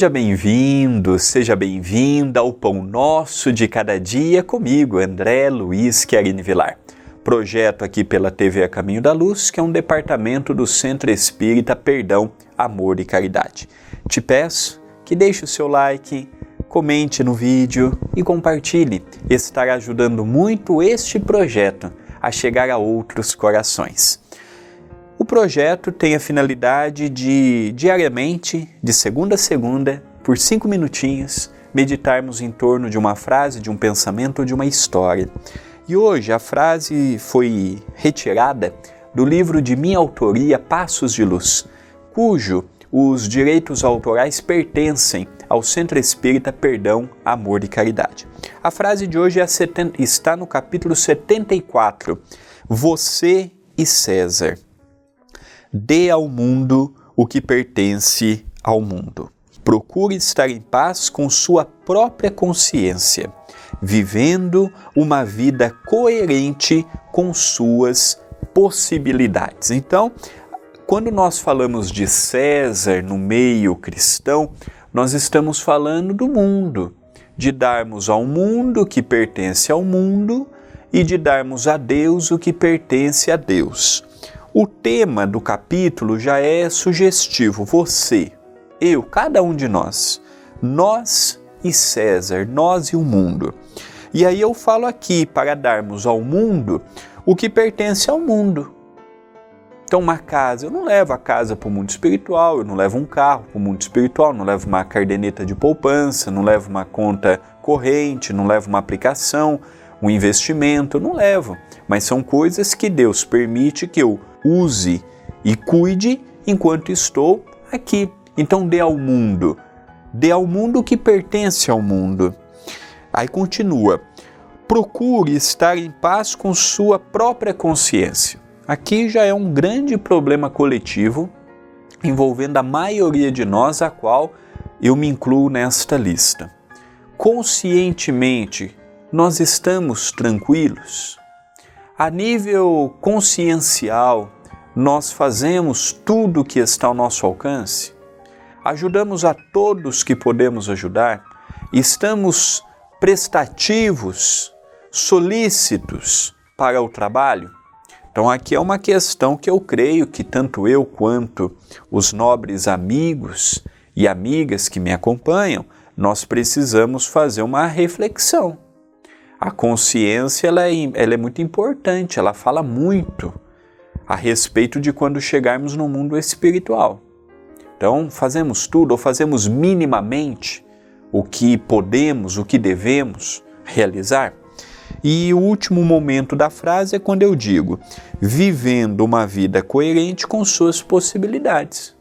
Seja bem-vindo, seja bem-vinda ao Pão Nosso de Cada Dia comigo, André Luiz Querini Vilar. Projeto aqui pela TV A Caminho da Luz, que é um departamento do Centro Espírita Perdão, Amor e Caridade. Te peço que deixe o seu like, comente no vídeo e compartilhe. Estará ajudando muito este projeto a chegar a outros corações. O projeto tem a finalidade de, diariamente, de segunda a segunda, por cinco minutinhos, meditarmos em torno de uma frase, de um pensamento ou de uma história. E hoje a frase foi retirada do livro de minha autoria Passos de Luz, cujo os direitos autorais pertencem ao Centro Espírita Perdão, Amor e Caridade. A frase de hoje é está no capítulo 74, Você e César. Dê ao mundo o que pertence ao mundo. Procure estar em paz com sua própria consciência, vivendo uma vida coerente com suas possibilidades. Então, quando nós falamos de César no meio cristão, nós estamos falando do mundo, de darmos ao mundo o que pertence ao mundo e de darmos a Deus o que pertence a Deus. O tema do capítulo já é sugestivo. Você, eu, cada um de nós, nós e César, nós e o mundo. E aí eu falo aqui para darmos ao mundo o que pertence ao mundo. Então, uma casa, eu não levo a casa para o mundo espiritual, eu não levo um carro para o mundo espiritual, não levo uma cardeneta de poupança, não levo uma conta corrente, não levo uma aplicação, um investimento, eu não levo. Mas são coisas que Deus permite que eu use e cuide enquanto estou aqui. Então dê ao mundo, dê ao mundo o que pertence ao mundo. Aí continua: procure estar em paz com sua própria consciência. Aqui já é um grande problema coletivo envolvendo a maioria de nós, a qual eu me incluo nesta lista. Conscientemente, nós estamos tranquilos? A nível consciencial, nós fazemos tudo o que está ao nosso alcance? Ajudamos a todos que podemos ajudar? Estamos prestativos, solícitos para o trabalho? Então, aqui é uma questão que eu creio que tanto eu quanto os nobres amigos e amigas que me acompanham, nós precisamos fazer uma reflexão a consciência ela é, ela é muito importante, ela fala muito a respeito de quando chegarmos no mundo espiritual. Então, fazemos tudo ou fazemos minimamente o que podemos, o que devemos realizar. E o último momento da frase é quando eu digo: vivendo uma vida coerente com suas possibilidades.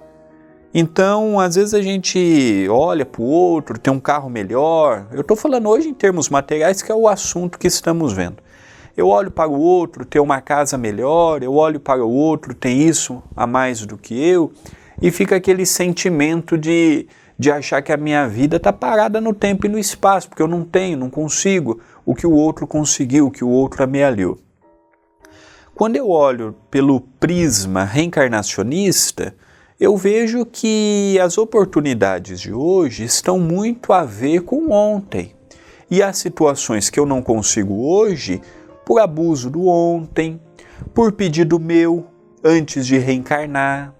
Então, às vezes a gente olha para o outro, tem um carro melhor. Eu estou falando hoje em termos materiais, que é o assunto que estamos vendo. Eu olho para o outro, tem uma casa melhor, eu olho para o outro, tem isso a mais do que eu, e fica aquele sentimento de, de achar que a minha vida está parada no tempo e no espaço, porque eu não tenho, não consigo o que o outro conseguiu, o que o outro amealhou. Quando eu olho pelo prisma reencarnacionista, eu vejo que as oportunidades de hoje estão muito a ver com ontem. E as situações que eu não consigo hoje, por abuso do ontem, por pedido meu antes de reencarnar,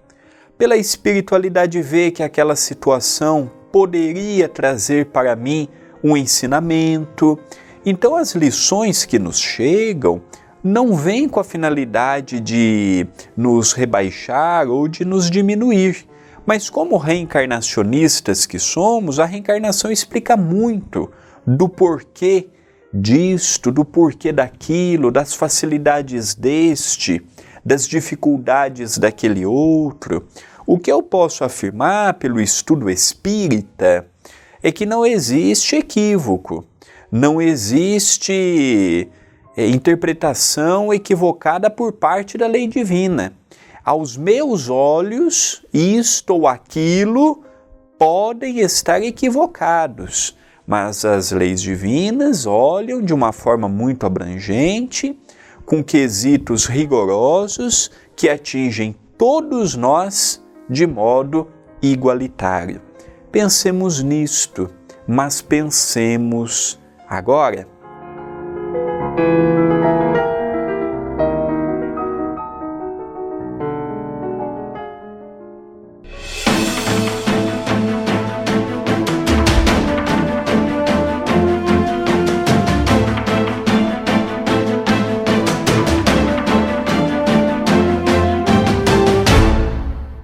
pela espiritualidade ver que aquela situação poderia trazer para mim um ensinamento. Então, as lições que nos chegam não vem com a finalidade de nos rebaixar ou de nos diminuir. Mas, como reencarnacionistas que somos, a reencarnação explica muito do porquê disto, do porquê daquilo, das facilidades deste, das dificuldades daquele outro. O que eu posso afirmar pelo estudo espírita é que não existe equívoco, não existe interpretação equivocada por parte da lei divina. Aos meus olhos, isto ou aquilo podem estar equivocados, mas as leis divinas olham de uma forma muito abrangente, com quesitos rigorosos que atingem todos nós de modo igualitário. Pensemos nisto, mas pensemos agora.